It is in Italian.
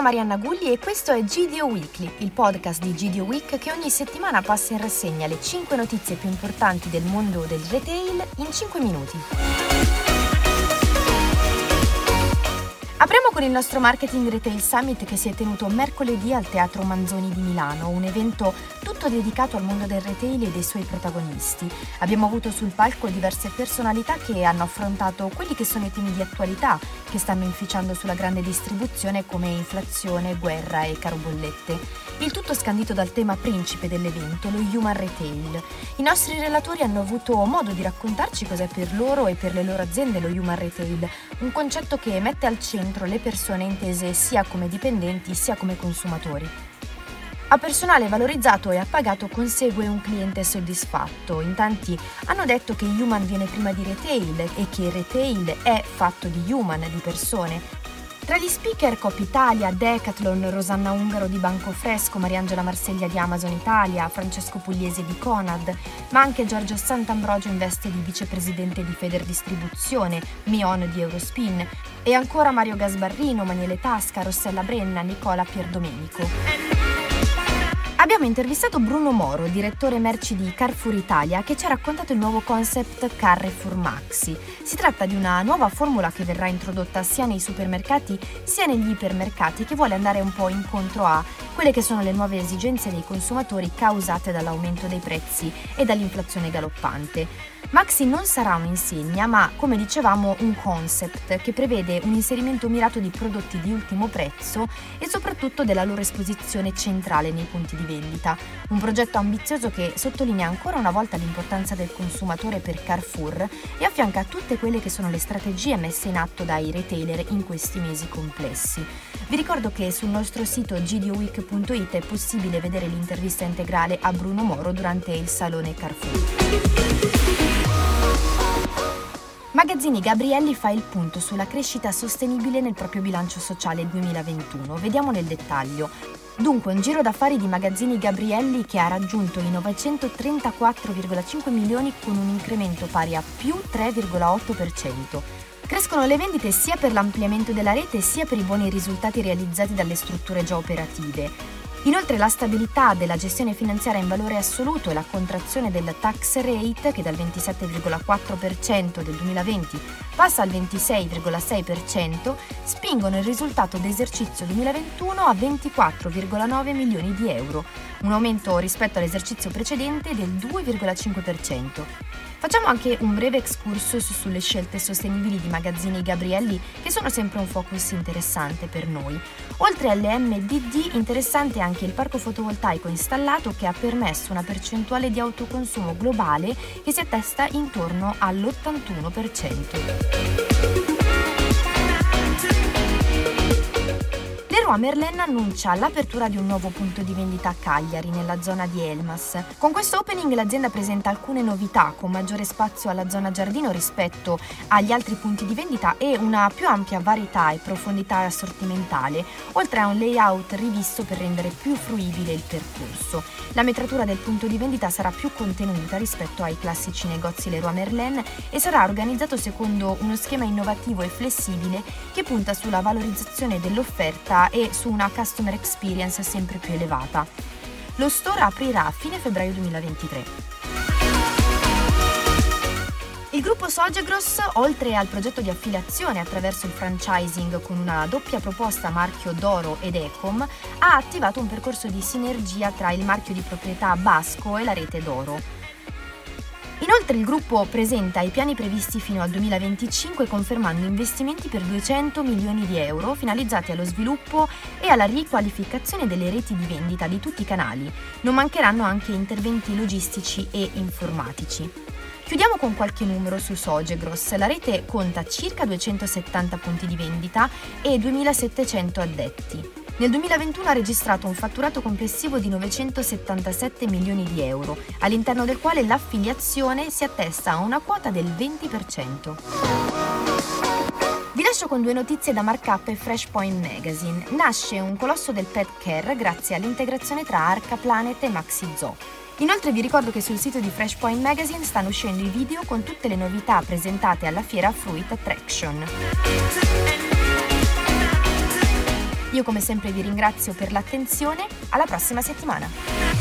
Marianna Gulli e questo è GDO Weekly, il podcast di GDO Week che ogni settimana passa in rassegna le 5 notizie più importanti del mondo del retail in 5 minuti. Apriamo con il nostro Marketing Retail Summit che si è tenuto mercoledì al Teatro Manzoni di Milano, un evento tutto dedicato al mondo del retail e dei suoi protagonisti. Abbiamo avuto sul palco diverse personalità che hanno affrontato quelli che sono i temi di attualità che stanno inficiando sulla grande distribuzione come inflazione, guerra e caro bollette. Il tutto scandito dal tema principe dell'evento, lo human retail. I nostri relatori hanno avuto modo di raccontarci cos'è per loro e per le loro aziende lo human retail, un concetto che mette al centro le persone intese sia come dipendenti sia come consumatori. A personale valorizzato e appagato consegue un cliente soddisfatto. In tanti hanno detto che human viene prima di retail e che il retail è fatto di human, di persone, tra gli speaker Cop Italia, Decathlon, Rosanna Ungaro di Banco Fresco, Mariangela Marseglia di Amazon Italia, Francesco Pugliese di Conad, ma anche Giorgio Sant'Ambrogio in veste di vicepresidente di Feder Distribuzione, Mion di Eurospin e ancora Mario Gasbarrino, Maniele Tasca, Rossella Brenna, Nicola Pierdomenico. Abbiamo intervistato Bruno Moro, direttore merci di Carrefour Italia, che ci ha raccontato il nuovo concept Carrefour Maxi. Si tratta di una nuova formula che verrà introdotta sia nei supermercati sia negli ipermercati, che vuole andare un po' incontro a quelle che sono le nuove esigenze dei consumatori causate dall'aumento dei prezzi e dall'inflazione galoppante. Maxi non sarà un'insegna, ma come dicevamo un concept che prevede un inserimento mirato di prodotti di ultimo prezzo e soprattutto della loro esposizione centrale nei punti di vendita. Un progetto ambizioso che sottolinea ancora una volta l'importanza del consumatore per Carrefour e affianca tutte quelle che sono le strategie messe in atto dai retailer in questi mesi complessi. Vi ricordo che sul nostro sito gdoweek.it è possibile vedere l'intervista integrale a Bruno Moro durante il Salone Carrefour. Magazzini Gabrielli fa il punto sulla crescita sostenibile nel proprio bilancio sociale 2021. Vediamo nel dettaglio. Dunque, un giro d'affari di Magazzini Gabrielli che ha raggiunto i 934,5 milioni con un incremento pari a più 3,8%. Crescono le vendite sia per l'ampliamento della rete sia per i buoni risultati realizzati dalle strutture già operative. Inoltre la stabilità della gestione finanziaria in valore assoluto e la contrazione del tax rate, che dal 27,4% del 2020 passa al 26,6%, spingono il risultato d'esercizio 2021 a 24,9 milioni di euro, un aumento rispetto all'esercizio precedente del 2,5%. Facciamo anche un breve excursus sulle scelte sostenibili di magazzini Gabrielli che sono sempre un focus interessante per noi. Oltre alle MDD interessante anche il parco fotovoltaico installato che ha permesso una percentuale di autoconsumo globale che si attesta intorno all'81%. Leroy Merlin annuncia l'apertura di un nuovo punto di vendita a Cagliari, nella zona di Elmas. Con questo opening l'azienda presenta alcune novità, con maggiore spazio alla zona giardino rispetto agli altri punti di vendita e una più ampia varietà e profondità assortimentale, oltre a un layout rivisto per rendere più fruibile il percorso. La metratura del punto di vendita sarà più contenuta rispetto ai classici negozi Leroy Merlin e sarà organizzato secondo uno schema innovativo e flessibile che punta sulla valorizzazione dell'offerta e su una customer experience sempre più elevata. Lo store aprirà a fine febbraio 2023. Il gruppo Sogegros, oltre al progetto di affiliazione attraverso il franchising con una doppia proposta marchio Doro ed Ecom, ha attivato un percorso di sinergia tra il marchio di proprietà Basco e la rete Doro. Inoltre il gruppo presenta i piani previsti fino al 2025 confermando investimenti per 200 milioni di euro finalizzati allo sviluppo e alla riqualificazione delle reti di vendita di tutti i canali. Non mancheranno anche interventi logistici e informatici. Chiudiamo con qualche numero su Sogegros. La rete conta circa 270 punti di vendita e 2700 addetti. Nel 2021 ha registrato un fatturato complessivo di 977 milioni di euro, all'interno del quale l'affiliazione si attesta a una quota del 20%. Vi lascio con due notizie da Markup e Freshpoint Magazine. Nasce un colosso del pet care grazie all'integrazione tra Arca Planet e Maxi Zoo. Inoltre vi ricordo che sul sito di Freshpoint Magazine stanno uscendo i video con tutte le novità presentate alla fiera Fruit Attraction. Io come sempre vi ringrazio per l'attenzione, alla prossima settimana.